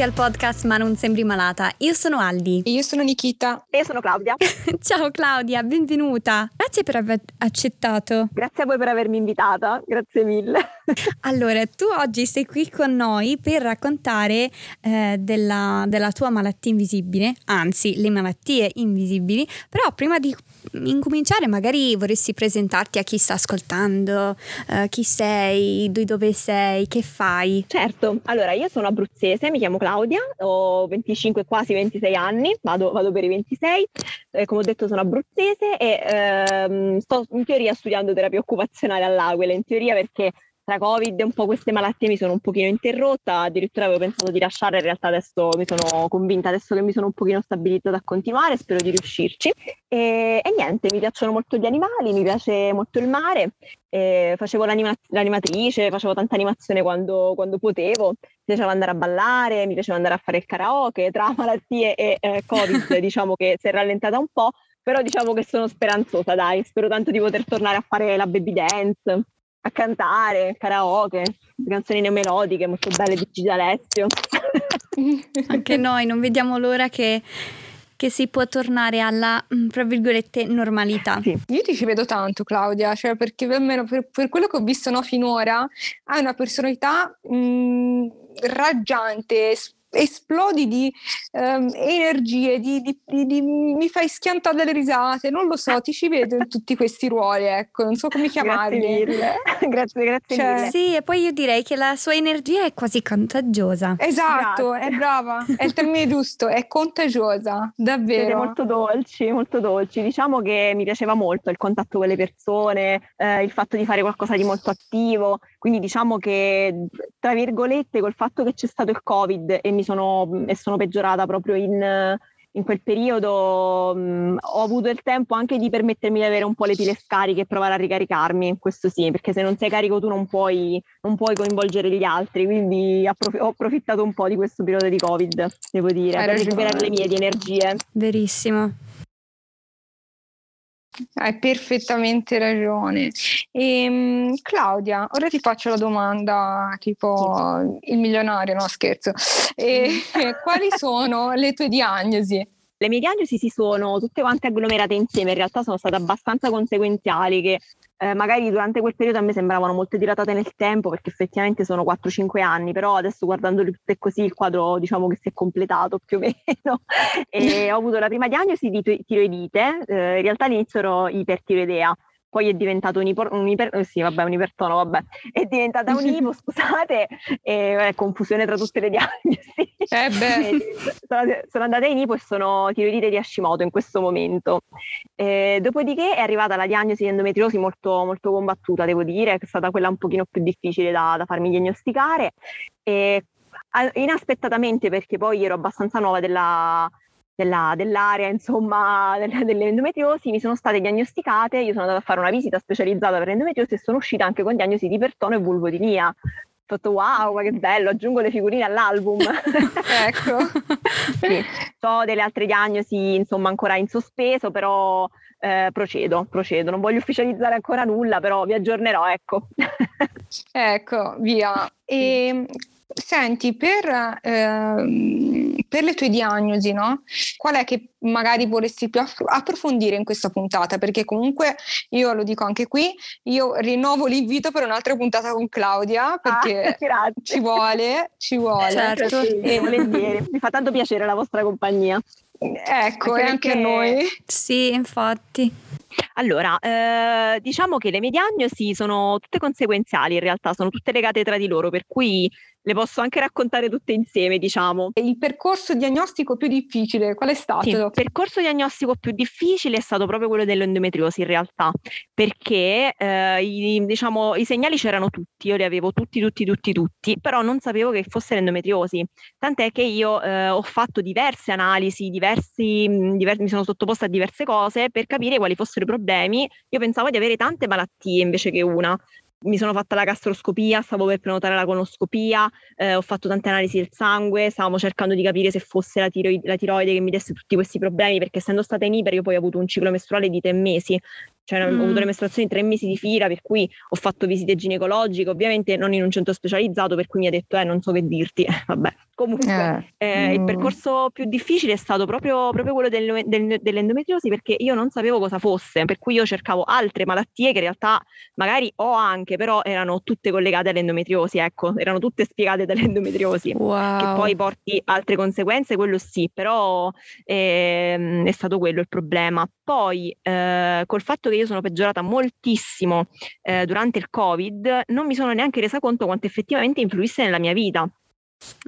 benvenuti al podcast Ma non sembri malata. Io sono Aldi. E io sono Nikita. E io sono Claudia. Ciao Claudia, benvenuta. Grazie per aver accettato. Grazie a voi per avermi invitata, grazie mille. allora, tu oggi sei qui con noi per raccontare eh, della, della tua malattia invisibile, anzi le malattie invisibili, però prima di incominciare magari vorresti presentarti a chi sta ascoltando, uh, chi sei, dove sei, che fai? Certo, allora io sono abruzzese, mi chiamo Claudia, ho 25 quasi 26 anni, vado, vado per i 26, eh, come ho detto sono abruzzese e ehm, sto in teoria studiando terapia occupazionale all'Aquila, in teoria perché tra Covid e un po' queste malattie mi sono un pochino interrotta, addirittura avevo pensato di lasciare, in realtà adesso mi sono convinta, adesso che mi sono un pochino stabilizzata a continuare, spero di riuscirci. E, e niente, mi piacciono molto gli animali, mi piace molto il mare, e facevo l'anima- l'animatrice, facevo tanta animazione quando, quando, potevo, mi piaceva andare a ballare, mi piaceva andare a fare il karaoke, tra malattie e eh, Covid diciamo che si è rallentata un po', però diciamo che sono speranzosa, dai, spero tanto di poter tornare a fare la baby dance a cantare, karaoke, canzoni neomelodiche molto belle di Gigi D'Alessio. Anche noi non vediamo l'ora che, che si può tornare alla, mm, tra virgolette, normalità. Sì. Io ti ci vedo tanto, Claudia, cioè perché almeno per, per quello che ho visto no, finora, hai una personalità mh, mm, raggiante, esplodi di um, energie, di, di, di, mi fai schiantare delle risate, non lo so, ti ci vedo in tutti questi ruoli, ecco, non so come chiamarli. Grazie mille, grazie, grazie cioè, mille. Sì, e poi io direi che la sua energia è quasi contagiosa. Esatto, grazie. è brava, è il termine giusto, è contagiosa, davvero. Siete molto dolci, molto dolci. Diciamo che mi piaceva molto il contatto con le persone, eh, il fatto di fare qualcosa di molto attivo, quindi diciamo che, tra virgolette, col fatto che c'è stato il Covid e mi mi sono, e sono peggiorata proprio in, in quel periodo mh, ho avuto il tempo anche di permettermi di avere un po' le pile scariche e provare a ricaricarmi, questo sì, perché se non sei carico tu non puoi, non puoi coinvolgere gli altri, quindi approf- ho approfittato un po' di questo periodo di Covid, devo dire, Hai per ragione. recuperare le mie di energie. Verissimo. Hai perfettamente ragione. E, ehm, Claudia, ora ti faccio la domanda tipo il milionario, no scherzo. E, quali sono le tue diagnosi? Le mie diagnosi si sono tutte quante agglomerate insieme, in realtà sono state abbastanza conseguenziali che eh, magari durante quel periodo a me sembravano molto dilatate nel tempo perché effettivamente sono 4-5 anni, però adesso guardandoli tutte così il quadro diciamo che si è completato più o meno. e ho avuto la prima diagnosi di tiroidite, eh, in realtà all'inizio ero ipertiroidea, poi è diventato un, iper, un iper, eh sì, vabbè, un ipertono, vabbè, è diventata un ipo, scusate, e eh, confusione tra tutte le diagnosi. Eh sono, sono, andata in ipo e sono tiroidite di Hashimoto in questo momento. Eh, dopodiché è arrivata la diagnosi di endometriosi molto, molto combattuta, devo dire, che è stata quella un pochino più difficile da, da farmi diagnosticare. E inaspettatamente perché poi ero abbastanza nuova della, della, dell'area, insomma, dell'endometriosi, mi sono state diagnosticate, io sono andata a fare una visita specializzata per l'endometriosi e sono uscita anche con diagnosi di pertono e vulvodinia. Ho fatto wow, ma che bello, aggiungo le figurine all'album. ecco. sì. Ho delle altre diagnosi, insomma, ancora in sospeso, però eh, procedo, procedo. Non voglio ufficializzare ancora nulla, però vi aggiornerò, ecco. ecco, via. E Senti, per, ehm, per, le tue diagnosi, no? Qual è che magari vorresti più approfondire in questa puntata? Perché comunque io lo dico anche qui, io rinnovo l'invito per un'altra puntata con Claudia, perché ah, ci vuole, ci vuole. Certo, sì, volentieri. Mi fa tanto piacere la vostra compagnia. Ecco, e anche a noi. Sì, infatti. Allora, eh, diciamo che le mie diagnosi sono tutte conseguenziali in realtà, sono tutte legate tra di loro, per cui le posso anche raccontare tutte insieme, diciamo. Il percorso diagnostico più difficile, qual è stato? Sì, il percorso diagnostico più difficile è stato proprio quello dell'endometriosi in realtà, perché eh, i, diciamo, i segnali c'erano tutti, io li avevo tutti, tutti, tutti, tutti, però non sapevo che fosse l'endometriosi, tant'è che io eh, ho fatto diverse analisi, diversi, diversi, mi sono sottoposta a diverse cose per capire quali fossero i problemi. Io pensavo di avere tante malattie invece che una. Mi sono fatta la gastroscopia, stavo per prenotare la conoscopia, eh, ho fatto tante analisi del sangue, stavamo cercando di capire se fosse la, tiroide, la tiroide che mi desse tutti questi problemi, perché essendo stata in iper io poi ho avuto un ciclo mestruale di tre mesi, cioè mm. ho avuto le mestruazioni tre mesi di fila, per cui ho fatto visite ginecologiche, ovviamente non in un centro specializzato, per cui mi ha detto, eh, non so che dirti, vabbè. Comunque, eh, eh, mm. il percorso più difficile è stato proprio, proprio quello del, del, dell'endometriosi perché io non sapevo cosa fosse, per cui io cercavo altre malattie che in realtà magari ho anche, però erano tutte collegate all'endometriosi, ecco, erano tutte spiegate dall'endometriosi, wow. che poi porti altre conseguenze, quello sì, però eh, è stato quello il problema. Poi, eh, col fatto che io sono peggiorata moltissimo eh, durante il Covid, non mi sono neanche resa conto quanto effettivamente influisse nella mia vita.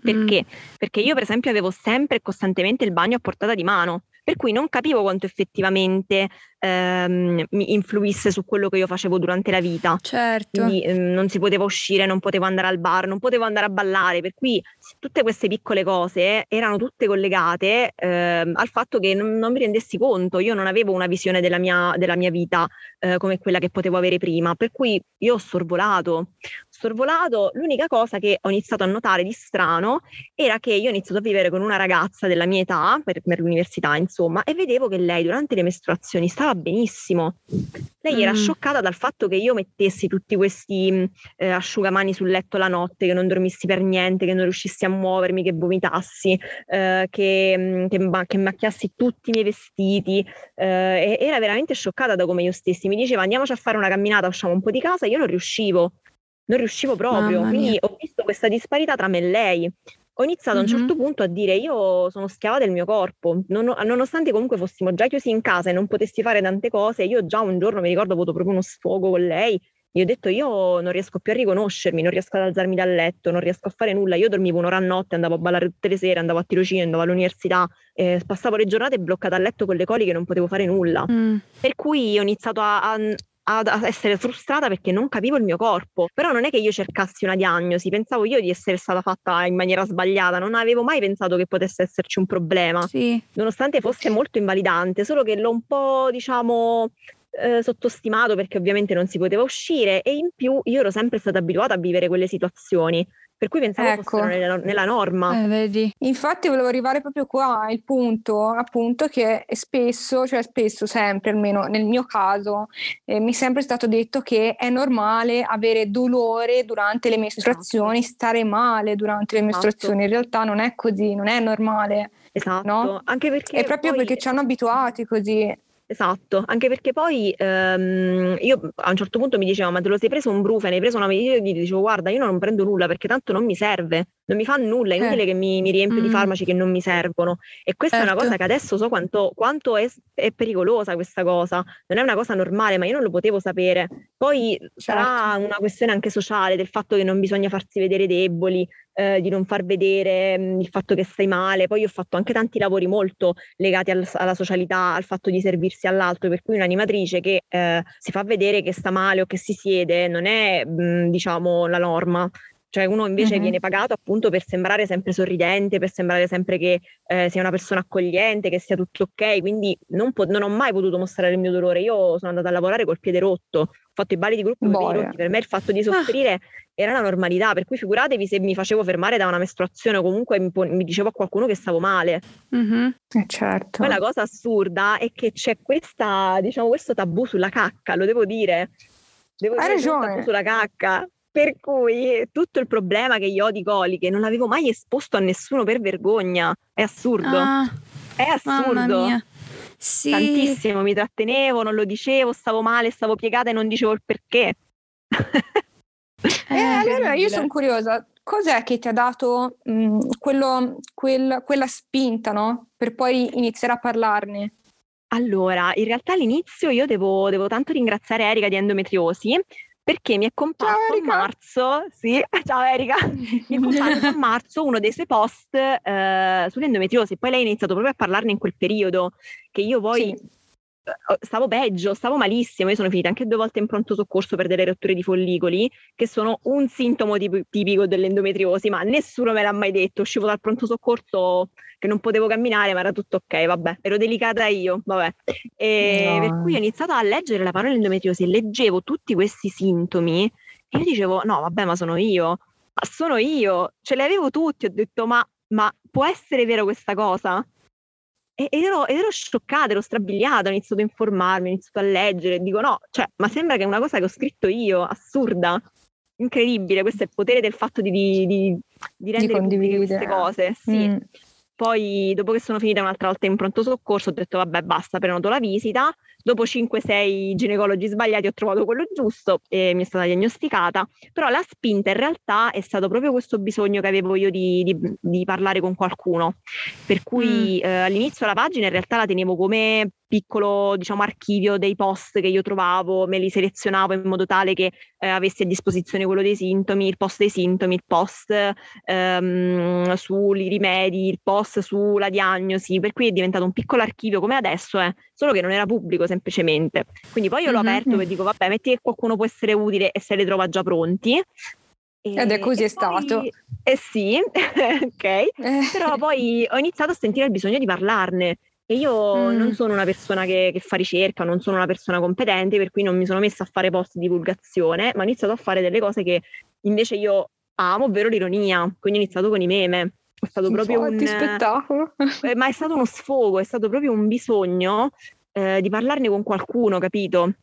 Perché? Mm. Perché io, per esempio, avevo sempre e costantemente il bagno a portata di mano per cui non capivo quanto effettivamente ehm, mi influisse su quello che io facevo durante la vita. Certo. Quindi ehm, non si poteva uscire, non potevo andare al bar, non potevo andare a ballare, per cui tutte queste piccole cose erano tutte collegate ehm, al fatto che non, non, mi rendessi conto, io non avevo una visione della mia, della mia vita eh, come quella che potevo avere prima, per cui io ho sorvolato, sorvolato. L'unica cosa che ho iniziato a notare di strano era che io ho iniziato a vivere con una ragazza della mia età, per, per l'università insomma, e vedevo che lei durante le mestruazioni stava benissimo. Lei mm. era scioccata dal fatto che io mettessi tutti questi eh, asciugamani sul letto la notte, che non dormissi per niente, che non riuscissi a muovermi, che vomitassi, eh, che, che, che, macchiassi tutti i miei vestiti. Eh, era veramente scioccata da come io stessi. Mi diceva andiamoci a fare una camminata, usciamo un po' di casa, io non riuscivo non riuscivo proprio, quindi ho visto questa disparità tra me e lei. Ho iniziato mm-hmm. a un certo punto a dire io sono schiava del mio corpo, non, nonostante comunque fossimo già chiusi in casa e non potessi fare tante cose, io già un giorno mi ricordo ho avuto proprio uno sfogo con lei, io ho detto io non riesco più a riconoscermi, non riesco ad alzarmi dal letto, non riesco a fare nulla, io dormivo un'ora a notte, andavo a ballare tutte le sere, andavo a tirocinio, andavo all'università, eh, passavo le giornate bloccata a letto con le coliche, non potevo fare nulla. Mm. Per cui ho iniziato a, a ad essere frustrata perché non capivo il mio corpo. Però non è che io cercassi una diagnosi, pensavo io di essere stata fatta in maniera sbagliata, non avevo mai pensato che potesse esserci un problema, sì. nonostante fosse molto invalidante, solo che l'ho un po', diciamo, eh, sottostimato perché ovviamente non si poteva uscire e in più io ero sempre stata abituata a vivere quelle situazioni per cui pensavo ecco. fossero nella, nella norma. Eh, Infatti volevo arrivare proprio qua, il punto appunto che spesso, cioè spesso sempre, almeno nel mio caso, eh, mi è sempre stato detto che è normale avere dolore durante le mestruazioni, esatto. stare male durante le esatto. mestruazioni, in realtà non è così, non è normale. Esatto, no? anche perché... È proprio poi... perché ci hanno abituati così. Esatto, anche perché poi ehm, io a un certo punto mi dicevo ma te lo sei preso un brufen, hai preso una medicina? Io gli dicevo guarda io non prendo nulla perché tanto non mi serve, non mi fa nulla, è inutile eh. che mi, mi riempio mm. di farmaci che non mi servono e questa certo. è una cosa certo. che adesso so quanto, quanto è, è, pericolosa questa cosa, non è una cosa normale ma io non lo potevo sapere. Poi certo. sarà una questione anche sociale del fatto che non bisogna farsi vedere deboli, eh, di non far vedere mh, mm, il fatto che stai male. Poi ho fatto anche tanti lavori molto legati al, alla socialità, al fatto di servirsi all'altro, per cui un'animatrice che eh, si fa vedere che sta male o che si siede non è, mh, mm, diciamo, la norma. Cioè uno invece uh-huh. viene pagato appunto per sembrare sempre sorridente, per sembrare sempre che eh, sia una persona accogliente, che sia tutto ok, quindi non, po- non, ho mai potuto mostrare il mio dolore. Io sono andata a lavorare col piede rotto, fatto i balli di gruppo rotti, per me il fatto di soffrire ah. era la normalità, per cui figuratevi se mi facevo fermare da una mestruazione o comunque mi, mi dicevo a qualcuno che stavo male. Uh-huh. Eh certo. Poi la cosa assurda è che c'è questa, diciamo, questo tabù sulla cacca, lo devo dire. Devo Hai dire ragione. sulla cacca per cui tutto il problema che io ho di coliche non l'avevo mai esposto a nessuno per vergogna. È assurdo. Ah, è assurdo. Sì. Tantissimo, mi trattenevo, non lo dicevo, stavo male, stavo piegata e non dicevo il perché. eh, allora io sono curiosa, cos'è che ti ha dato mh, quello, quel, quella spinta, no? Per poi iniziare a parlarne? Allora, in realtà all'inizio io devo, devo tanto ringraziare Erika di endometriosi perché mi è comparso a marzo, sì, ciao Erika, mi è comparso a marzo uno dei suoi post eh, sull'endometriosi, poi lei ha iniziato proprio a parlarne in quel periodo, che io poi sì. Eh, stavo peggio, stavo malissimo, io sono finita anche due volte in pronto soccorso per delle rotture di follicoli, che sono un sintomo tipico dell'endometriosi, ma nessuno me l'ha mai detto, uscivo dal pronto soccorso che non potevo camminare, ma era tutto ok, vabbè, ero delicata io, vabbè. No. Per cui ho iniziato a leggere la parola endometriosi e leggevo tutti questi sintomi e io dicevo, no, vabbè, ma sono io, ma sono io, ce li avevo tutti, ho detto, ma, ma può essere vero questa cosa? Ed ero, ero scioccata, ero strabiliata, ho iniziato a informarmi, ho iniziato a leggere, dico no, cioè, ma sembra che è una cosa che ho scritto io, assurda, incredibile, questo è il potere del fatto di, di, di, di rendere pubbliche queste cose, sì. Mm. Poi, dopo che sono finita un'altra volta in pronto soccorso, ho detto vabbè, basta, prenoto la visita. Dopo 5-6 ginecologi sbagliati ho trovato quello giusto e mi è stata diagnosticata. Però la spinta in realtà è stato proprio questo bisogno che avevo io di, di- di parlare con qualcuno. Per cui eh, all'inizio la pagina in realtà la tenevo come piccolo, diciamo, archivio dei post che io trovavo, me li selezionavo in modo tale che eh, avessi a disposizione quello dei sintomi, il post dei sintomi, il post ehm, sui rimedi, il post sulla diagnosi, per cui è diventato un piccolo archivio come adesso è, solo che non era pubblico semplicemente. Quindi poi io l'ho Mhm. aperto e dico, vabbè, metti che qualcuno può essere utile e se le trova già pronti. Ed è così e è stato. poi- Eh sì, ok. Eh, Però poi ho iniziato a sentire il bisogno di parlarne. E io Mm. non sono una persona che, che fa ricerca, non sono una persona competente, per cui non mi sono messa a fare post di divulgazione, ma ho iniziato a fare delle cose che invece io amo, ovvero l'ironia. Quindi ho iniziato con i meme. È stato proprio un, infatti, spettacolo. eh, ma è stato uno sfogo, è stato proprio un bisogno eh, di parlarne con qualcuno, capito?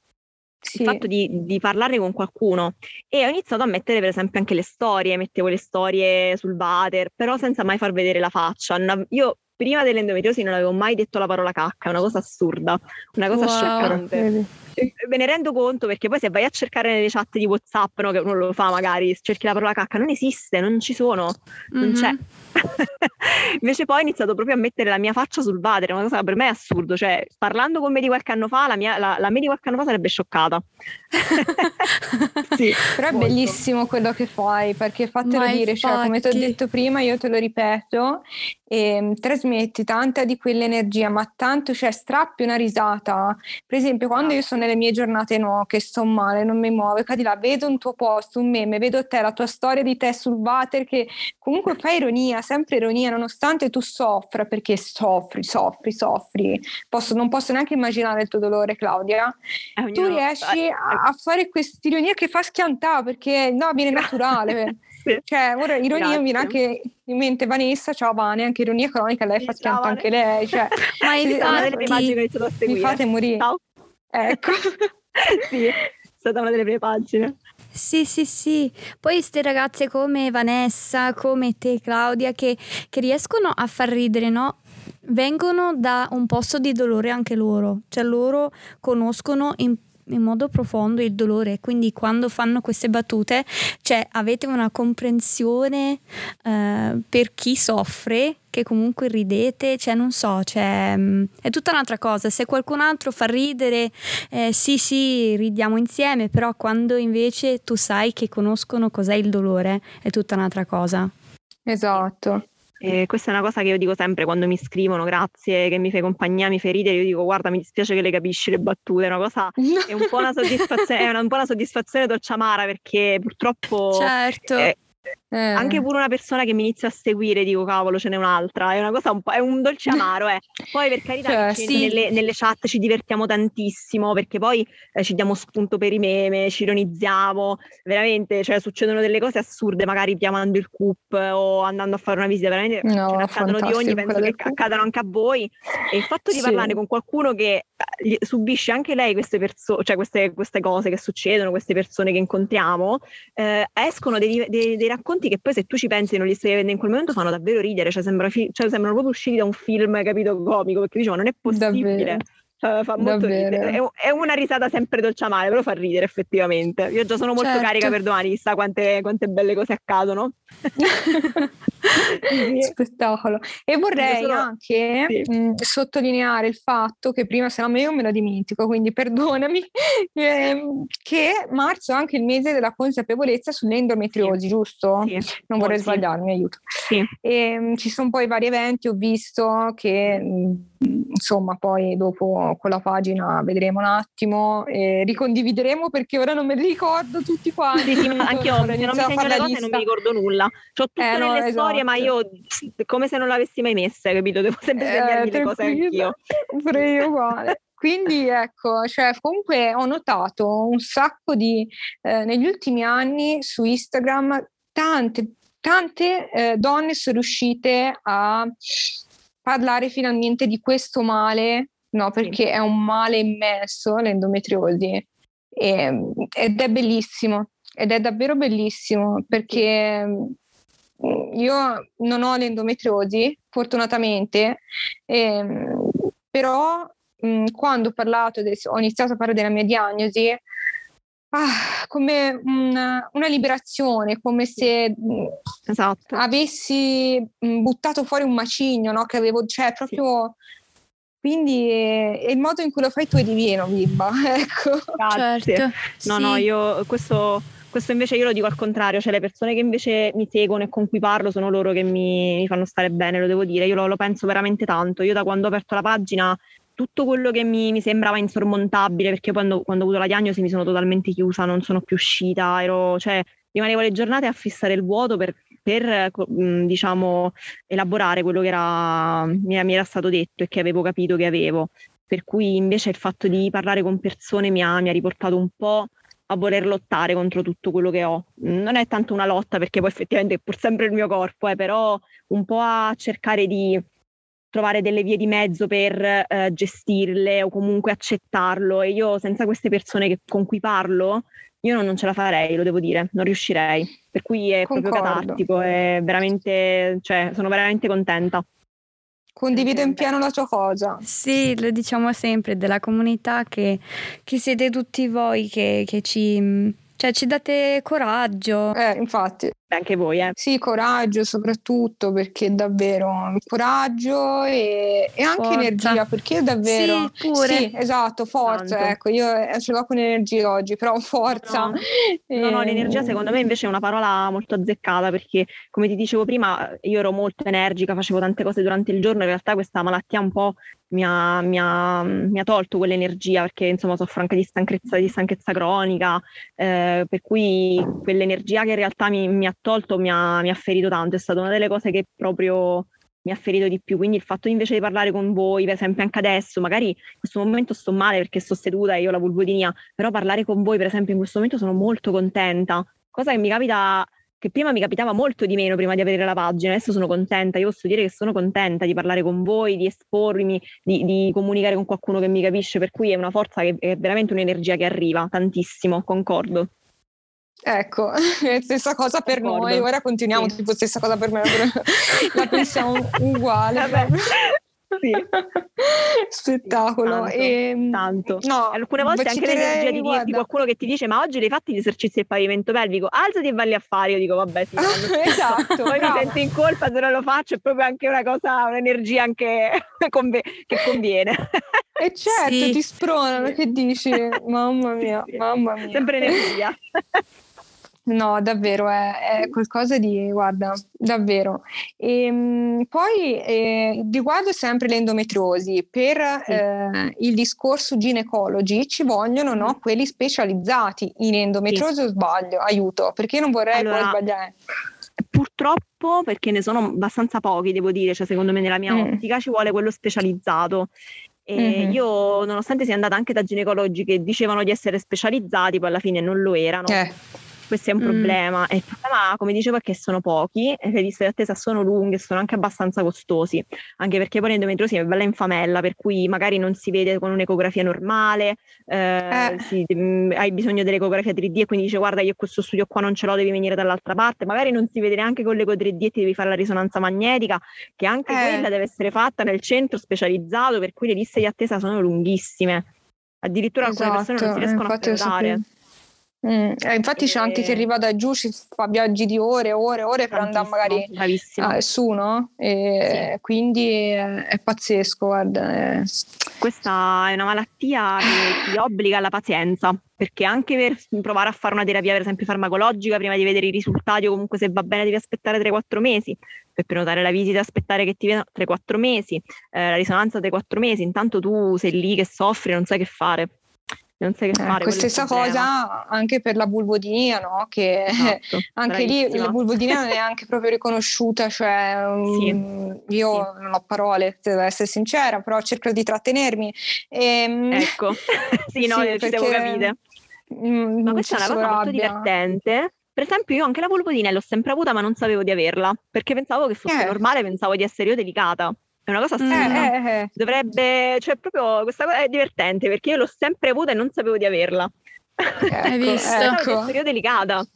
Sì. il fatto di, di parlarne con qualcuno e ho iniziato a mettere per esempio anche le storie, mettevo le storie sul water, però senza mai far vedere la faccia. Io prima dell'endometriosi non avevo mai detto la parola cacca, è una cosa assurda, una cosa Wow. scioccante. Vedi. E Me ne rendo conto perché poi se vai a cercare nelle chat di WhatsApp, no, che uno lo fa magari, cerchi la parola cacca, non esiste, non ci sono, non c'è. Mhm. Invece poi ho iniziato proprio a mettere la mia faccia sul water, una cosa che per me è assurdo, cioè parlando con me di qualche anno fa, la, mia, la, la me di qualche anno fa sarebbe scioccata. sì, Però è molto. bellissimo quello che fai, perché fatelo Ma dire, cioè, come ti ho detto prima, io te lo ripeto, ehm, trasmetti tanta di quell'energia, ma tanto, cioè, strappi una risata. Per esempio, quando io sono nelle mie giornate no, che sto male, non mi muovo, cadi là, vedo un tuo post, un meme, vedo te, la tua storia di te sul water, che comunque fai ironia, sempre ironia, nonostante tu soffra, perché soffri, soffri, soffri. Posso- non posso neanche immaginare il tuo dolore, Claudia Eh, tu ognuno- riesci a, a fare quest'ironia che fa schiantare perché no, viene naturale. Cioè, ora ironia mi viene Grazie. anche in mente Vanessa, ciao Vane, anche ironia cronica, lei fa schianto anche lei. Cioè, Ma infatti, mi fate morire. Ciao. Ecco. sì, è stata una delle prime pagine. sì, sì, sì. Poi queste ragazze come Vanessa, come te Claudia, che, che riescono a far ridere, no? Vengono da un posto di dolore anche loro, cioè loro conoscono in, in modo profondo il dolore, quindi quando fanno queste battute, cioè avete una comprensione eh, per chi soffre, che comunque ridete, cioè non so, cioè, mm, è tutta un'altra cosa. Se qualcun altro fa ridere, eh, sì, sì, ridiamo insieme, però quando invece tu sai che conoscono cos'è il dolore, è tutta un'altra cosa. Esatto. E questa è una cosa che io dico sempre quando mi scrivono, grazie, che mi fai compagnia, mi fai ridere, io dico guarda mi dispiace che le capisci le battute, è una cosa, è un po' una soddisfazione, è una, un po' una soddisfazione dolce amara perché purtroppo Certo. eh, Eh, anche pure una persona che mi inizia a seguire dico cavolo ce n'è un'altra, è una cosa un po', è un dolce amaro, eh. Poi per carità Cioè, ci- sì. nelle, nelle chat ci divertiamo tantissimo perché poi eh, ci diamo spunto per i meme, ci ironizziamo, veramente, cioè succedono delle cose assurde, magari chiamando il CUP o andando a fare una visita, veramente No, accadono di ogni, penso che accadano anche a voi. E il fatto di Sì. parlarne con qualcuno che eh, subisce anche lei queste persone, cioè queste, queste cose che succedono, queste persone che incontriamo, eh, escono dei, dei- dei racconti che poi se tu ci pensi non li stai vedendo in quel momento fanno davvero ridere, cioè, sembra fi- cioè, sembrano proprio usciti da un film, capito, comico, perché dicevo non è possibile. Davvero. Cioè, fa molto Davvero. ridere. È, è una risata sempre dolce amare, però fa ridere effettivamente. Io già sono molto Certo. carica per domani, chissà quante, quante belle cose accadono. Sì. Spettacolo. E vorrei Solo- anche sì. mh, sottolineare il fatto che prima, se no io me lo dimentico, quindi perdonami, ehm, che marzo è anche il mese della consapevolezza sull'endometriosi, giusto? Sì, Non vorrei sì. sbagliarmi, aiuto. Sì. E, mh, ci sono poi vari eventi, ho visto che mh, insomma poi dopo con la pagina vedremo un attimo e ricondivideremo perché ora non me li ricordo tutti quanti. Sì, sì, anche io non mi segno le cose non mi ricordo nulla. C'ho tutto Eh, no, nelle storie, ma io esatto. come se non l'avessi mai messa, capito? Devo sempre Eh, segnarmi le cose anch'io. Pure io uguale. Quindi ecco, cioè, comunque ho notato un sacco di, eh, negli ultimi anni su Instagram, tante, tante eh, donne sono riuscite a parlare finalmente di questo male, no? Perché è un male immenso l'endometriosi e, ed è bellissimo, ed è davvero bellissimo perché mm, io non ho l'endometriosi, fortunatamente, eh, però mh, mm, quando ho parlato, ho iniziato a parlare della mia diagnosi, ah, come una, una, liberazione, come se esatto. avessi buttato fuori un macigno, no? Che avevo, cioè proprio... Sì. Quindi è, è, il modo in cui lo fai tu è divino, Bimba. ecco. Grazie. Certo, no, sì. no, io questo questo invece io lo dico al contrario, cioè le persone che invece mi seguono e con cui parlo sono loro che mi, mi fanno stare bene, lo devo dire, io lo, lo, penso veramente tanto. Io da quando ho aperto la pagina tutto quello che mi, mi sembrava insormontabile, perché quando, quando, ho avuto la diagnosi mi sono totalmente chiusa, non sono più uscita, ero, cioè, rimanevo le giornate a fissare il vuoto per, per diciamo, elaborare quello che era, mi, mi era stato detto e che avevo capito che avevo. Per cui invece il fatto di parlare con persone mi ha, mi ha riportato un po' a voler lottare contro tutto quello che ho. Non è tanto una lotta perché poi effettivamente è pur sempre il mio corpo, eh, però un po' a cercare di trovare delle vie di mezzo per eh, gestirle o comunque accettarlo e io senza queste persone che, con cui parlo io non, non, ce la farei, lo devo dire, non riuscirei. Per cui è Concordo. proprio catartico, è veramente, cioè, sono veramente contenta. Condivido in pieno la tua cosa. Sì, lo diciamo sempre, della comunità che, che siete tutti voi che, che ci, cioè, ci date coraggio. Eh, infatti anche voi, eh? Sì, coraggio soprattutto perché davvero coraggio e, e anche forza. energia perché davvero sì, pure. sì esatto, forza, Tanto. ecco, io eh, ce l'ho con energia oggi, però forza. No. E... no, no, l'energia secondo me invece è una parola molto azzeccata perché come ti dicevo prima io ero molto energica, facevo tante cose durante il giorno, in realtà questa malattia un po' mi ha, mi ha, mi ha tolto quell'energia perché insomma soffro anche di stanchezza, di stanchezza cronica, eh, per cui quell'energia che in realtà mi, mi ha tolto mi ha, mi ha ferito tanto, è stata una delle cose che proprio mi ha ferito di più. Quindi il fatto invece di parlare con voi, per esempio anche adesso, magari in questo momento sto male perché sto seduta e io ho la vulvodinia, però parlare con voi, per esempio, in questo momento sono molto contenta. Cosa che mi capita, che prima mi capitava molto di meno prima di aprire la pagina, adesso sono contenta. Io posso dire che sono contenta di parlare con voi, di espormi, di, di comunicare con qualcuno che mi capisce, per cui è una forza che è veramente un'energia che arriva tantissimo, concordo. Ecco, stessa cosa per D'accordo. noi, ora continuiamo sì. tipo stessa cosa per me, la pensiamo uguale. Vabbè. Sì. Spettacolo. Tanto, e, ehm, tanto. No, Alcune volte anche l'energia di, di, qualcuno che ti dice ma oggi hai fatto gli esercizi del pavimento pelvico, alzati e valli a fare. Io dico vabbè sì. esatto. Poi bravo. mi sento in colpa se non lo faccio, è proprio anche una cosa, un'energia anche che conviene. E certo, sì. ti spronano, che dici? Mamma mia, mamma mia. Sempre energia. No, davvero, è, è, qualcosa di, guarda, davvero. E, ehm, poi eh, riguardo sempre l'endometriosi, per eh, il discorso ginecologi ci vogliono no, quelli specializzati in endometriosi sì. o sbaglio? Aiuto, perché non vorrei allora, sbagliare. Purtroppo, perché ne sono abbastanza pochi, devo dire, cioè secondo me nella mia mm. ottica ci vuole quello specializzato. Mm-hmm. io, nonostante sia andata anche da ginecologi che dicevano di essere specializzati, poi alla fine non lo erano. Eh questo è un mm. problema. E il problema, come dicevo, è che sono pochi e le liste di attesa sono lunghe e sono anche abbastanza costosi, anche perché poi l'endometriosi è bella infamella, per cui magari non si vede con un'ecografia normale, eh, eh. Si, mh, mm, hai bisogno dell'ecografia 3D e quindi dice guarda io questo studio qua non ce l'ho, devi venire dall'altra parte, magari non si vede neanche con l'eco 3D e ti devi fare la risonanza magnetica, che anche eh. quella deve essere fatta nel centro specializzato, per cui le liste di attesa sono lunghissime. Addirittura esatto. alcune persone non si riescono a prenotare. Mm, eh, infatti c'è anche chi arriva da giù, ci fa viaggi di ore, ore, ore per andare magari ah, su, no? E sì. Quindi è, è, pazzesco, guarda. È... Questa è una malattia che ti obbliga alla pazienza, perché anche per provare a fare una terapia, per esempio farmacologica, prima di vedere i risultati o comunque se va bene devi aspettare 3-4 mesi, per prenotare la visita aspettare che ti vedano 3-4 mesi, eh, la risonanza 3-4 mesi, intanto tu sei lì che soffri, non sai che fare non sai che fare. Ecco, stessa cosa anche per la bulvodinia, no? Che esatto, anche lì la bulvodinia non è anche proprio riconosciuta, cioè sì, um, io sì. non ho parole, devo essere sincera, però cerco di trattenermi. E, ehm, ecco, sì, no, sì, ci devo capire. Mm, ma questa è una cosa rabbia. molto divertente. Per esempio, io anche la vulvodina l'ho sempre avuta, ma non sapevo di averla, perché pensavo che fosse eh. normale, pensavo di essere io delicata È una cosa assurda. Eh, eh, eh. Dovrebbe, cioè proprio questa cosa è divertente perché io l'ho sempre avuta e non sapevo di averla. Hai Ecco, visto? È una ecco. cosa delicata.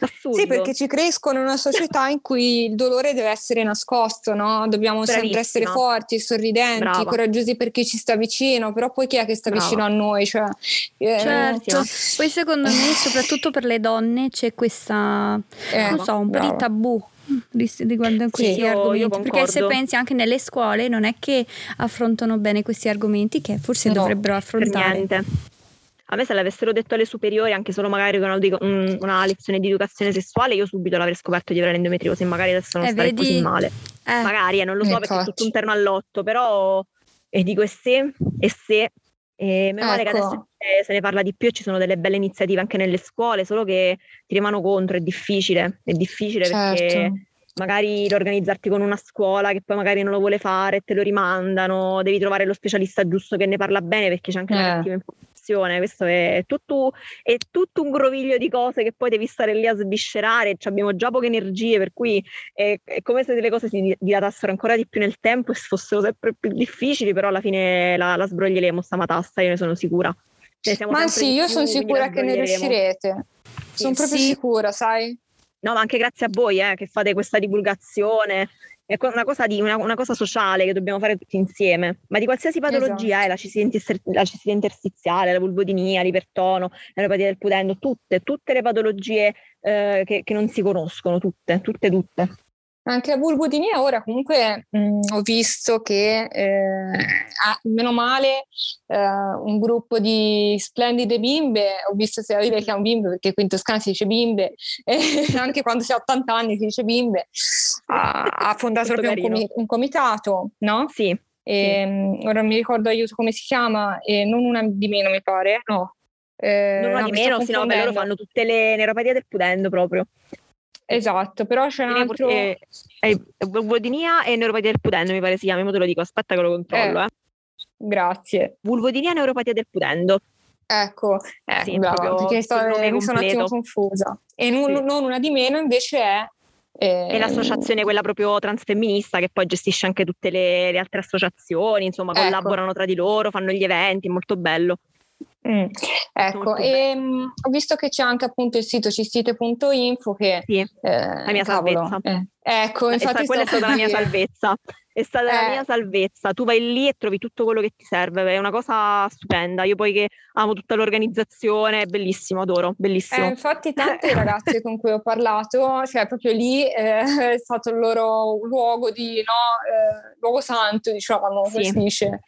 Assurdo. Sì, perché ci crescono in una società in cui il dolore deve essere nascosto, no? Dobbiamo sempre Bravissima. essere forti, sorridenti, Brava. coraggiosi per chi ci sta vicino, però poi chi è che sta Brava. vicino a noi? Cioè, eh, Certo, poi secondo me soprattutto per le donne c'è questa, eh, non so, un po' di tabù riguardo a questi io argomenti, perché se pensi anche nelle scuole non è che affrontano bene questi argomenti che forse No, dovrebbero affrontare. niente. A me se l'avessero detto alle superiori, anche solo magari con una, lezione di educazione sessuale, io subito l'avrei scoperto di avere l'endometriosi e magari adesso non Eh, starei vedi? così male. Eh, Magari, eh, non lo so perché è tutto un terno all'otto, però e dico e se, e se, e meno male che Ecco. adesso eh, se ne parla di più e ci sono delle belle iniziative anche nelle scuole, solo che ti rimano contro, è difficile, è difficile perché Certo. magari organizzarti con una scuola che poi magari non lo vuole fare, te lo rimandano, devi trovare lo specialista giusto che ne parla bene perché c'è anche una Eh. cattiva informazione. Questo è tutto, è tutto un groviglio di cose che poi devi stare lì a sviscerare. Ci abbiamo già poche energie, per cui è, è come se delle cose si di- dilatassero ancora di più nel tempo e fossero sempre più difficili, però alla fine la, la sbroglieremo sta matassa, io ne sono sicura. Cioè, Ma sì, io sono sicura che ne riuscirete. Sono proprio Sì. sicura, sai? No, ma anche grazie a voi eh, che fate questa divulgazione. È una cosa, di, una, una cosa sociale che dobbiamo fare tutti insieme, ma di qualsiasi patologia, Esatto. eh, la, cistite inter- la cistite interstiziale, la vulvodinia, l'ipertono, l'eropatia del pudendo, tutte, tutte le patologie eh, che, che non si conoscono, tutte, tutte, tutte. Anche la vulvodinia ora comunque mh, ho visto che eh, ha, meno male eh, un gruppo di splendide bimbe, ho visto sia dire che chiamo bimbe perché qui in Toscana si dice bimbe, anche quando si ha 80 anni si dice bimbe, ha, ha fondato proprio un, comi- un comitato, no? Sì, E, mh, ora non mi ricordo aiuto come si chiama, e non una di meno mi pare, no. Eh, non una no, di meno, sì, no, vabbè, loro fanno tutte le neuropatie del pudendo proprio. Esatto, però c'è un altro... Eh, eh, vulvodinia e neuropatia del pudendo, mi pare si chiami, mo te lo dico, aspetta che lo controllo. Eh. Eh. Grazie. Vulvodinia e neuropatia del pudendo. Ecco, ecco, Sì, proprio perché sto- nome mi sono un attimo confusa. E non, Sì. non una di meno invece è... eh, E l'associazione, quella proprio transfemminista, che poi gestisce anche tutte le, le altre associazioni, insomma, Ecco. collaborano tra di loro, fanno gli eventi, è molto bello. Mm, Ecco, e mh, ho visto che c'è anche appunto il sito cistite.info che... Sì, eh, la mia cavolo, salvezza. eh, ecco, infatti quella è stata la mia salvezza. È stata la Eh. mia salvezza. Tu vai lì e trovi tutto quello che ti serve. È una cosa stupenda. Io poi che amo tutta l'organizzazione, è bellissimo, adoro, bellissimo. Eh, infatti tante ragazze con cui ho parlato, cioè proprio lì eh, è stato il loro luogo di, no, eh, luogo santo, diciamo, Sì. si dice.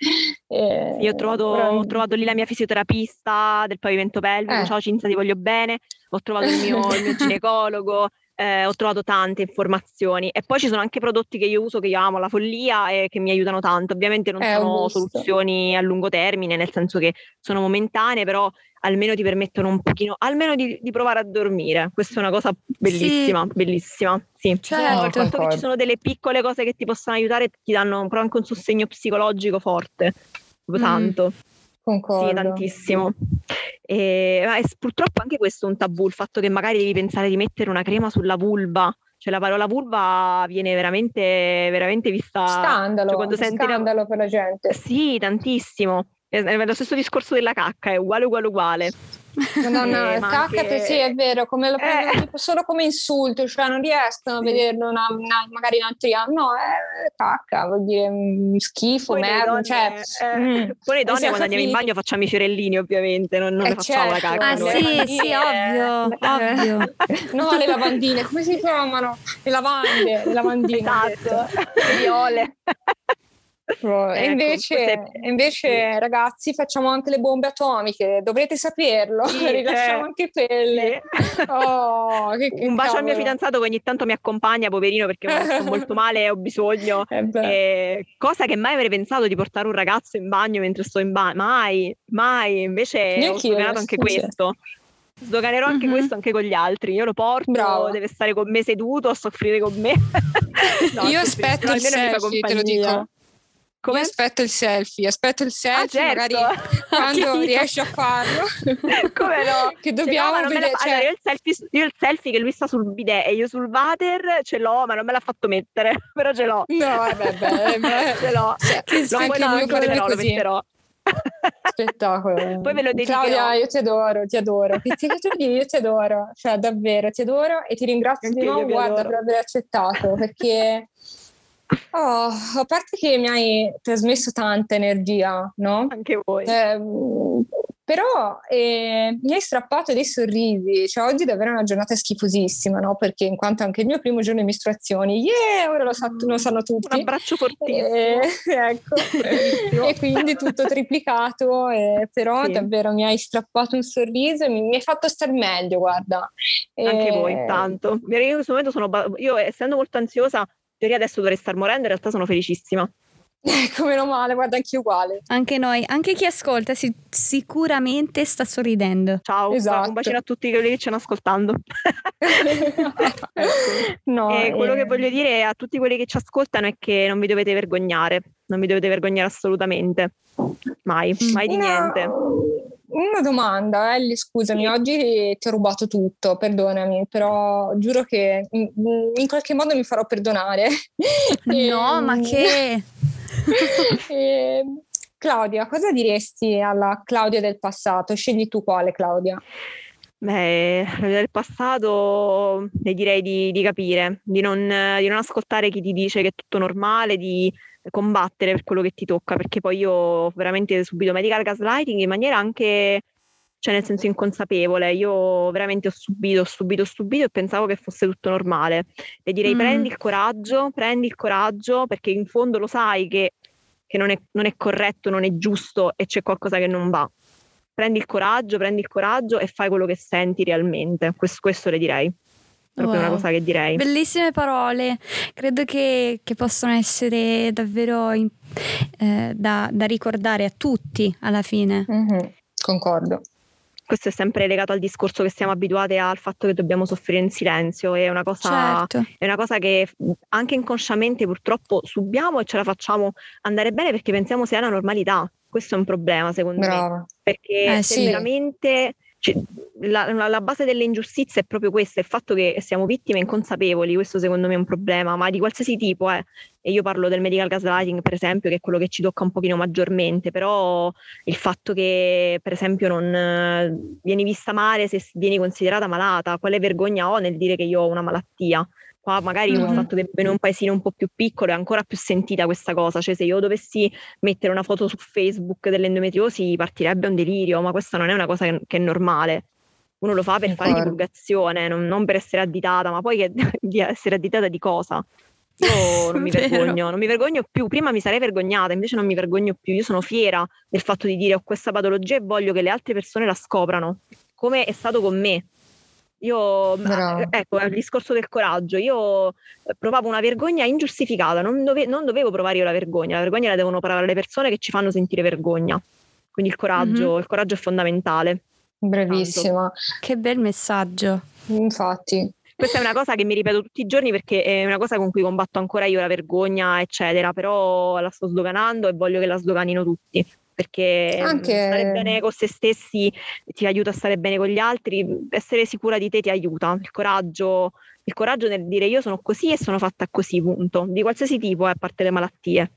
Eh, Io ho trovato, ho trovato lì la mia fisioterapista del pavimento pelvico, Eh. ciao Cinzia ti voglio bene, ho trovato il mio, il mio ginecologo, eh, ho trovato tante informazioni e poi ci sono anche prodotti che io uso, che io amo, la follia e che mi aiutano tanto. Ovviamente non ho sono soluzioni a lungo termine, nel senso che sono momentanee, però almeno ti permettono un pochino, almeno di, di provare a dormire. Questa è una cosa bellissima, bellissima. Sì. Certo. il fatto che ci sono delle piccole cose che ti possono aiutare ti danno proprio anche un sostegno psicologico forte, Mm. tanto. Concordo. Sì, tantissimo. E, ma è purtroppo anche questo è un tabù, il fatto che magari devi pensare di mettere una crema sulla vulva. Cioè la parola vulva viene veramente, veramente vista... Scandalo, cioè, quando senti una- scandalo per la gente. Sì, tantissimo. È, è lo stesso discorso della cacca, è uguale, uguale, uguale. Madonna, Eh, ma cacca, anche- sì, è vero, come lo prendono Eh. tipo solo come insulto, cioè non riescono a Sì. vederlo una- una- magari in altri anni. No, è cacca, vuol dire mm, schifo, Poi le merda, donne, cioè... eh, mm. poi le donne quando andiamo in bagno facciamo i fiorellini ovviamente, non, non Eh, le facciamo la certo. cacca. Ah noi. sì, lavandine, sì, ovvio, eh, ovvio. No, le lavandine, come si chiamano? Le lavande, le lavandine. Esatto, le viole. Ecco, e Ecco, invece, questo è- e invece, ragazzi, facciamo anche le bombe atomiche, dovrete saperlo, Sì, rilasciamo eh, anche quelle. Oh, che- che Un bacio al mio cavolo. fidanzato che ogni tanto mi accompagna, poverino, perché quando sto molto male e ho bisogno. Eh. Eh, cosa che mai avrei pensato di portare un ragazzo in bagno mentre sto in bagno, mai, mai. Invece Neanch'io, ho sdoganato anche scusa. questo. Sdoganerò anche Mhm. questo anche con gli altri. Io lo porto, Bravo. deve stare con me seduto a soffrire con me. No, Io sì, sì, aspetto il mi selfie, te lo dico. Come? Io aspetto il selfie, aspetto il selfie, ah, certo. magari quando riesci a farlo. Come no? che dobbiamo cioè, no, vedere. Cioè... Allora, io, il selfie, io, il selfie, che lui sta sul bidet e io sul water ce l'ho, ma non me l'ha fatto mettere, però ce l'ho. No, vabbè, beh, ce l'ho. Cioè, che lo anche io metterò, lo metterò. Spettacolo. Poi ve lo dedicherò. Claudia, io ti adoro, ti adoro. Che ti, io ti adoro, cioè davvero, ti adoro e ti ringrazio di nuovo, guarda, per aver accettato, perché Oh, a parte che mi hai trasmesso tanta energia, no? Anche voi. Eh, però eh, mi hai strappato dei sorrisi, cioè oggi è davvero una giornata schifosissima, no? Perché in quanto anche il mio primo giorno di mestruazioni, yeah, ora lo, sa- lo sanno tutti. Un abbraccio fortissimo. Eh, ecco, e quindi tutto triplicato, eh, però sì. davvero mi hai strappato un sorriso e mi, mi hai fatto star meglio, guarda. Anche voi, tanto. Io in questo momento sono, io essendo molto ansiosa, teoria adesso dovrei star morendo, in realtà sono felicissima. Ecco, meno male, guarda, anche uguale. Anche noi, anche chi ascolta si, sicuramente sta sorridendo. Ciao, esatto. un bacino a tutti quelli che ci stanno ascoltando. no, e quello eh... che voglio dire a tutti quelli che ci ascoltano è che non vi dovete vergognare, non vi dovete vergognare assolutamente. Mai, mai di no. niente. Una domanda, Ellie, scusami, sì. oggi ti ho rubato tutto, perdonami, però giuro che in qualche modo mi farò perdonare. No, ma che... e, Claudia, cosa diresti alla Claudia del passato? Scegli tu quale, Claudia. Beh, del passato le direi di, di capire, di non, di non, ascoltare chi ti dice che è tutto normale, di combattere per quello che ti tocca, perché poi io ho veramente subito medical gaslighting in maniera anche, cioè nel senso inconsapevole, io veramente ho subito, ho subito, ho subito e pensavo che fosse tutto normale. Le direi mm. prendi il coraggio, prendi il coraggio, perché in fondo lo sai che, che non, è, non è corretto, non è giusto e c'è qualcosa che non va. Prendi il coraggio, prendi il coraggio e fai quello che senti realmente. Questo, questo le direi proprio wow. una cosa che direi. Bellissime parole, credo che, che possano essere davvero in, eh, da, da, ricordare a tutti alla fine. Mm-hmm. Concordo. Questo è sempre legato al discorso che siamo abituati al fatto che dobbiamo soffrire in silenzio, è una cosa, certo. è una cosa che anche inconsciamente purtroppo subiamo e ce la facciamo andare bene perché pensiamo sia una normalità. Questo è un problema secondo Brava. me, perché eh, se sì. veramente cioè, la, la, base delle ingiustizie è proprio questa, il fatto che siamo vittime inconsapevoli, questo secondo me è un problema, ma di qualsiasi tipo, eh. e io parlo del medical gaslighting per esempio, che è quello che ci tocca un pochino maggiormente, però il fatto che per esempio non eh, vieni vista male se vieni considerata malata, quale vergogna ho nel dire che io ho una malattia? Qua magari mm. il fatto che in un paesino un po' più piccolo è ancora più sentita questa cosa, cioè se io dovessi mettere una foto su Facebook dell'endometriosi partirebbe un delirio, ma questa non è una cosa che, che è normale. Uno lo fa per fare divulgazione, non, non, per essere additata, ma poi che, di essere additata di cosa? Io non mi vergogno, non mi vergogno più. Prima mi sarei vergognata, invece non mi vergogno più. Io sono fiera del fatto di dire ho questa patologia e voglio che le altre persone la scoprano, come è stato con me. Io, Bravo. ecco, il discorso del coraggio, io eh, provavo una vergogna ingiustificata, non, dove, non, dovevo provare io la vergogna, la vergogna la devono provare le persone che ci fanno sentire vergogna. Quindi il coraggio, mm-hmm. il coraggio è fondamentale. Bravissima. Tanto. Che bel messaggio. Infatti. Questa è una cosa che mi ripeto tutti i giorni perché è una cosa con cui combatto ancora io la vergogna, eccetera, però la sto sdoganando e voglio che la sdoganino tutti perché Anche... stare bene con se stessi ti aiuta a stare bene con gli altri, essere sicura di te ti aiuta, il coraggio, il coraggio nel dire io sono così e sono fatta così, punto, di qualsiasi tipo, eh, a parte le malattie.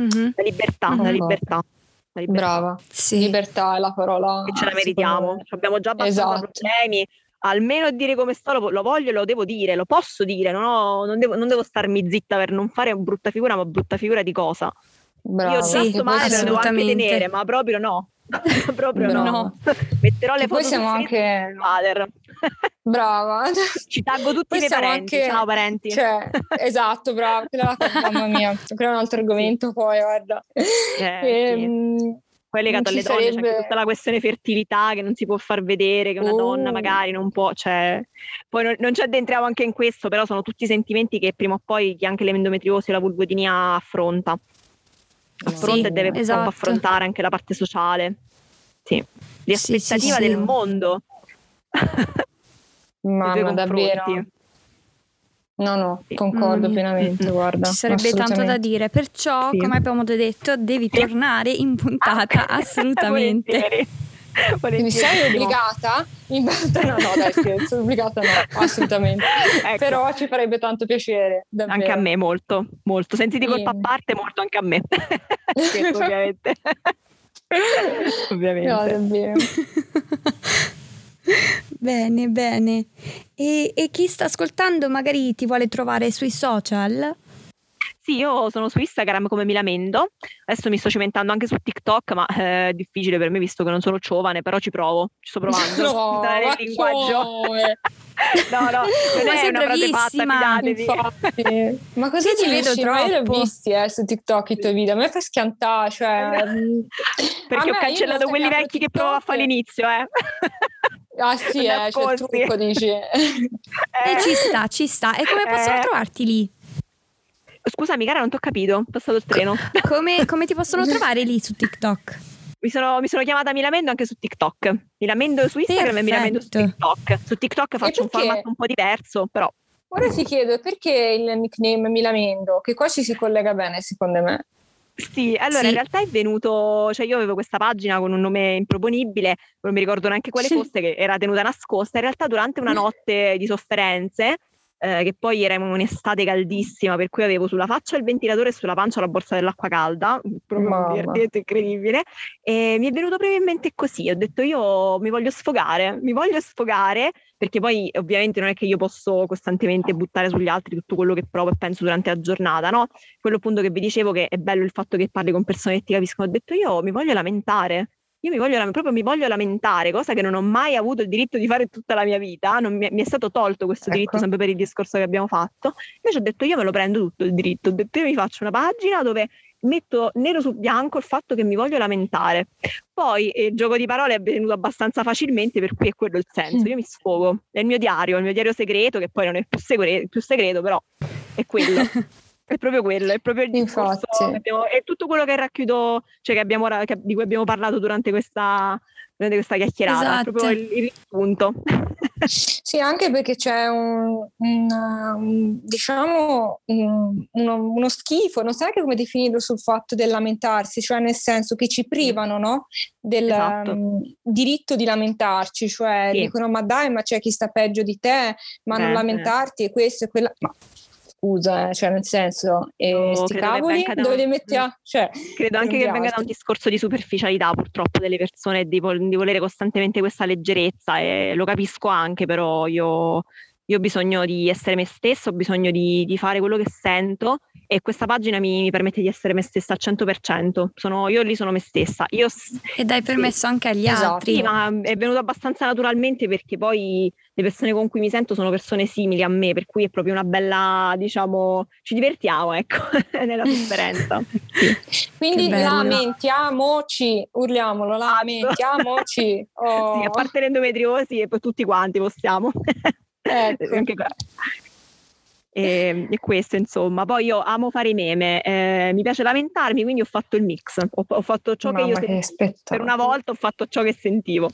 Mm-hmm. La libertà, mm-hmm. la libertà. La libertà. Brava, sì. libertà è la parola. Che ce la meritiamo, abbiamo già abbastanza esatto. problemi, almeno dire come sto lo, lo, voglio, lo devo dire, lo posso dire, non, ho, non, devo, non devo starmi zitta per non fare brutta figura, ma brutta figura di cosa? Brava. Io sì, sto male, devo anche tenere, ma proprio no. proprio Brava. no. Metterò le foto siamo anche father. Brava. Ci taggo tutti i parenti. Anche... Ciao parenti. Cioè, esatto, brava. Mamma mia, quello è un altro argomento poi, guarda. Eh, e, sì. Ehm, poi legato alle donne sarebbe... c'è tutta la questione fertilità che non si può far vedere, che una uh. donna magari non può, cioè... poi non, non ci addentriamo anche in questo, però sono tutti sentimenti che prima o poi anche l'endometriosi o la vulvodinia affronta affronta sì, e deve esatto. affrontare anche la parte sociale. Sì, di aspettativa sì, sì, del mondo. Mamma, davvero. No, no, concordo Mm, pienamente, mm, guarda. Ci sarebbe tanto da dire, perciò, Sì. come abbiamo già detto, devi tornare in puntata assolutamente. Quindi sei obbligata? In realtà no, no, dai scherzo, obbligata no, assolutamente. Ecco. Però ci farebbe tanto piacere, davvero. Anche a me molto, molto. Sensi di colpa a parte, molto anche a me. Scherzo, ovviamente. ovviamente. No, davvero. bene, bene. E, e chi sta ascoltando magari ti vuole trovare sui social? Sì, io sono su Instagram come Milamendo, adesso mi sto cimentando anche su TikTok, ma eh, è difficile per me visto che non sono giovane, però ci provo, ci sto provando. No, nel linguaggio. No, no, non Ma è una frase fatta, fidatevi. Ma cosa Io ti vedo Ma io l'ho troppo. visti eh, su TikTok i tuoi video, a me fai schiantare, cioè... mm, Perché ho io cancellato quelli vecchi che provavo a TikTok- fare all'inizio, eh. Ah sì, eh, c'è il trucco, dici. E Eh. ci sta, ci sta. E come possono Eh. trovarti lì? Scusami, cara, non ti ho capito, ho passato il treno. Come, come ti possono trovare lì su TikTok? Mi sono, mi sono chiamata Milamendo anche su TikTok. Milamendo su Instagram e Milamendo su Perfetto. TikTok. Su TikTok faccio un format un po' diverso, però Ora ti chiedo perché il nickname Milamendo, che qua ci si collega bene secondo me. Sì, allora Sì. in realtà è venuto, cioè io avevo questa pagina con un nome improponibile, non mi ricordo neanche quale Sì. fosse, che era tenuta nascosta. In realtà durante una notte di sofferenze, eh, che poi era un'estate caldissima, per cui avevo sulla faccia il ventilatore e sulla pancia la borsa dell'acqua calda, proprio Mamma. un divertimento incredibile, e mi è venuto proprio in mente così, ho detto io mi voglio sfogare, mi voglio sfogare, perché poi ovviamente non è che io posso costantemente buttare sugli altri tutto quello che provo e penso durante la giornata, no? quello appunto che vi dicevo che è bello il fatto che parli con persone che ti capiscono, ho detto io mi voglio lamentare, io mi voglio, proprio mi voglio lamentare, cosa che non ho mai avuto il diritto di fare tutta la mia vita, non mi, è, mi è stato tolto questo Ecco. diritto sempre per il discorso che abbiamo fatto, invece ho detto io me lo prendo tutto il diritto, ho detto io mi faccio una pagina dove metto nero su bianco il fatto che mi voglio lamentare. Poi eh, il gioco di parole è venuto abbastanza facilmente, per cui è quello il senso. Io mi sfogo. È il mio diario, il mio diario segreto, che poi non è più, segre- più segreto, però è quello. È proprio quello, è proprio il discorso. Abbiamo- è tutto quello che racchiudo, cioè che abbiamo, che- di cui abbiamo parlato durante questa, durante questa chiacchierata. È Esatto. proprio il, il punto. Sì, anche perché c'è un, un, um, diciamo un- uno, uno schifo, non so neanche come definirlo sul fatto del lamentarsi, cioè nel senso che ci privano no, del Esatto. um, diritto di lamentarci, cioè Sì. dicono ma dai, ma c'è chi sta peggio di te, ma non Eh, lamentarti e questo e quella. Ma scusa, eh, cioè nel senso, e credo che cavoli da- dove li mettiamo? Cioè, Credo anche che venga da un discorso di superficialità purtroppo delle persone di, vol- di volere costantemente questa leggerezza e lo capisco anche, però io, io ho bisogno di essere me stessa, ho bisogno di, di fare quello che sento e questa pagina mi, mi permette di essere me stessa al 100%. Sono, io lì sono me stessa. Io E dai permesso anche agli Esatto. altri. sì, ma è venuto abbastanza naturalmente perché poi le persone con cui mi sento sono persone simili a me, per cui è proprio una bella, diciamo, ci divertiamo, ecco, nella sofferenza. Quindi Che bello. lamentiamoci, urliamolo, lamentiamoci. Oh. Sì, a parte l'endometriosi e poi tutti quanti possiamo. Ecco. Anche qua. E, e questo insomma, poi io amo fare i meme, eh, mi piace lamentarmi, quindi ho fatto il mix, ho, ho fatto ciò che io Mamma, che per una volta ho fatto ciò che sentivo.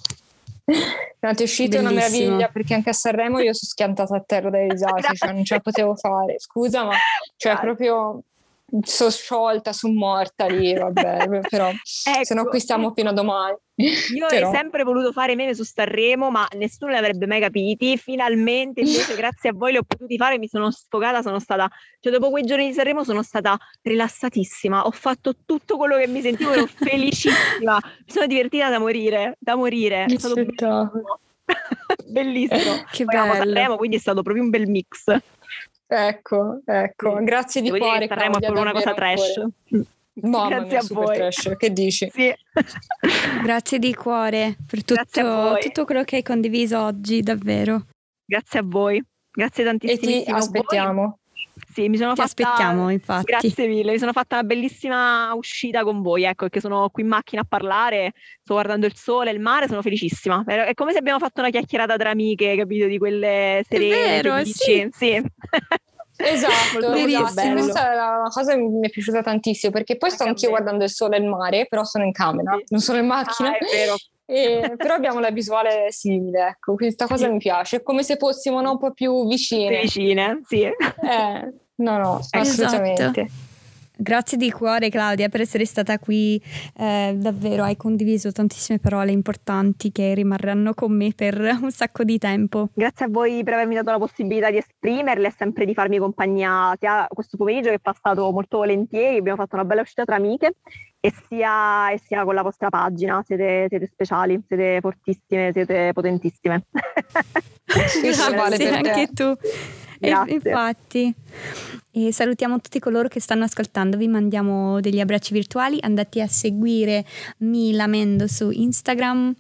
No, ti è uscita una meraviglia perché anche a Sanremo io sono schiantata a terra dai risate, cioè non ce la potevo fare. Scusa, ma cioè Grazie. proprio sono sciolta, sono morta lì, vabbè, però se no Ecco, qui stiamo fino a domani. Io Però- ho sempre voluto fare meme su Sanremo, ma nessuno li avrebbe mai capiti. Finalmente, invece, grazie a voi li ho potuti fare. Mi sono sfogata, sono stata, cioè, dopo quei giorni di Sanremo sono stata rilassatissima. Ho fatto tutto quello che mi sentivo, ero felicissima. Mi sono divertita da morire, da morire. È stato bellissimo. bellissimo. Che Poi bello. Sanremo, quindi è stato proprio un bel mix. Ecco, ecco, grazie di Devo cuore. Sanremo è una cosa trash. ancora. Mamma Grazie mia, a super voi. trash, che dici? Sì. Grazie di cuore per tutto, voi. tutto quello che hai condiviso oggi, davvero. Grazie a voi. Grazie E tantissimo. ti aspettiamo. Sì, mi sono Ti fatta... aspettiamo, infatti. Grazie mille, mi sono fatta una bellissima uscita con voi, ecco, che sono qui in macchina a parlare, sto guardando il sole, il mare, sono felicissima. È è come se abbiamo fatto una chiacchierata tra amiche, capito, di quelle serene, vero, felici. sì. Esatto, esatto. questa è la una cosa che mi è piaciuta tantissimo perché poi sto Anche a anch'io guardando il sole e il mare, però sono in camera, Sì. non sono in macchina. Ah, è vero. E, però abbiamo la visuale simile, ecco, questa cosa mi piace, è come se fossimo no, un po' più vicine. Vicine, sì. Eh, no, no, Esatto. Grazie di cuore Claudia per essere stata qui, eh, davvero hai condiviso tantissime parole importanti che rimarranno con me per un sacco di tempo. Grazie a voi per avermi dato la possibilità di esprimerle e sempre di farmi compagnia sia questo pomeriggio che è passato molto volentieri, abbiamo fatto una bella uscita tra amiche e sia, e sia con la vostra pagina, siete, siete speciali, siete fortissime, siete potentissime. Questo vale Grazie per te. anche tu. E Grazie. infatti, e salutiamo tutti coloro che stanno ascoltando, vi mandiamo degli abbracci virtuali, andate a seguire Mila Mendo su Instagram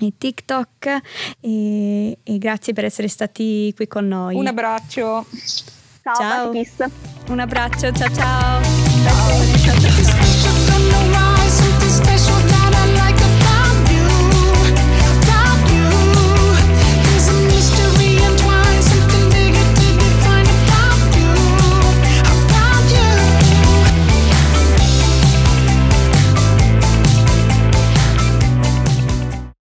e TikTok e, e grazie per essere stati qui con noi. Un abbraccio. Ciao, Ciao. Un abbraccio, ciao ciao. Ciao.